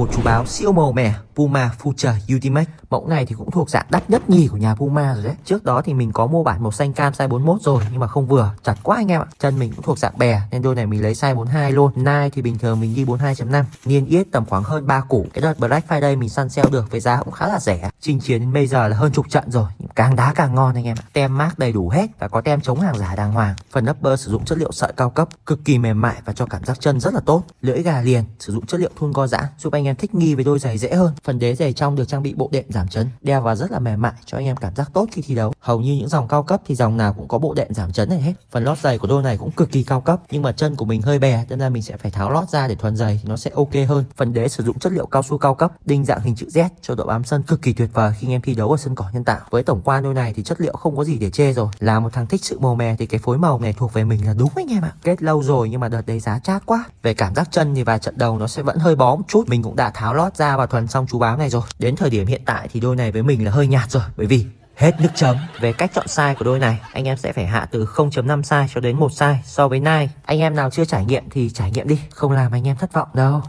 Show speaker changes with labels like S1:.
S1: một chú báo siêu màu mè Puma Future Ultimate. Mẫu này thì cũng thuộc dạng đắt nhất nhì của nhà Puma rồi đấy. Trước đó thì mình có mua bản màu xanh cam size 41 rồi Nhưng mà không vừa, chặt quá anh em ạ. Chân mình cũng thuộc dạng bè nên đôi này mình lấy size 42 luôn. Nai thì bình thường mình ghi 42.5 Niên yết tầm khoảng hơn 3 củ. Cái đợt Black Friday mình săn sale được với giá cũng khá là rẻ. Trình chiến đến bây giờ là hơn chục trận rồi. Càng đá càng ngon anh em ạ. Tem mát đầy đủ hết và có tem chống hàng giả đàng hoàng. Phần upper sử dụng chất liệu sợi cao cấp, Cực kỳ mềm mại và cho cảm giác chân rất là tốt. Lưỡi gà liền, sử dụng chất liệu thun co giãn Giúp anh em thích nghi với đôi giày dễ hơn. Phần đế giày trong được trang bị bộ đệm giảm chấn, Đeo vào rất là mềm mại, cho anh em cảm giác tốt khi thi đấu. Hầu như những dòng cao cấp thì dòng nào cũng có bộ đệm giảm chấn này hết. Phần lót giày của đôi này cũng cực kỳ cao cấp, Nhưng mà chân của mình hơi bè Nên là mình sẽ phải tháo lót ra để thuần giày thì nó sẽ ok hơn. Phần đế sử dụng chất liệu cao su cao cấp, Đinh dạng hình chữ Z cho độ bám sân cực kỳ tuyệt vời khi anh em thi đấu ở sân cỏ nhân tạo. Với tổng quan đôi này thì chất liệu không có gì để chê rồi. Là một thằng thích sự màu mè thì cái phối màu này thuộc về mình là đúng anh em ạ. Kết lâu rồi nhưng mà đợt đấy giá chát quá. Về cảm giác chân thì vài trận đầu nó sẽ vẫn hơi bó một chút. Mình cũng đã tháo lót ra và thuần xong chú báo này rồi. Đến thời điểm hiện tại thì đôi này với mình là hơi nhạt rồi, Bởi vì hết nước chấm. Về cách chọn size của đôi này, anh em sẽ phải hạ từ 0.5 size cho đến 1 size so với Nike anh em nào chưa trải nghiệm thì trải nghiệm đi. Không làm anh em thất vọng đâu.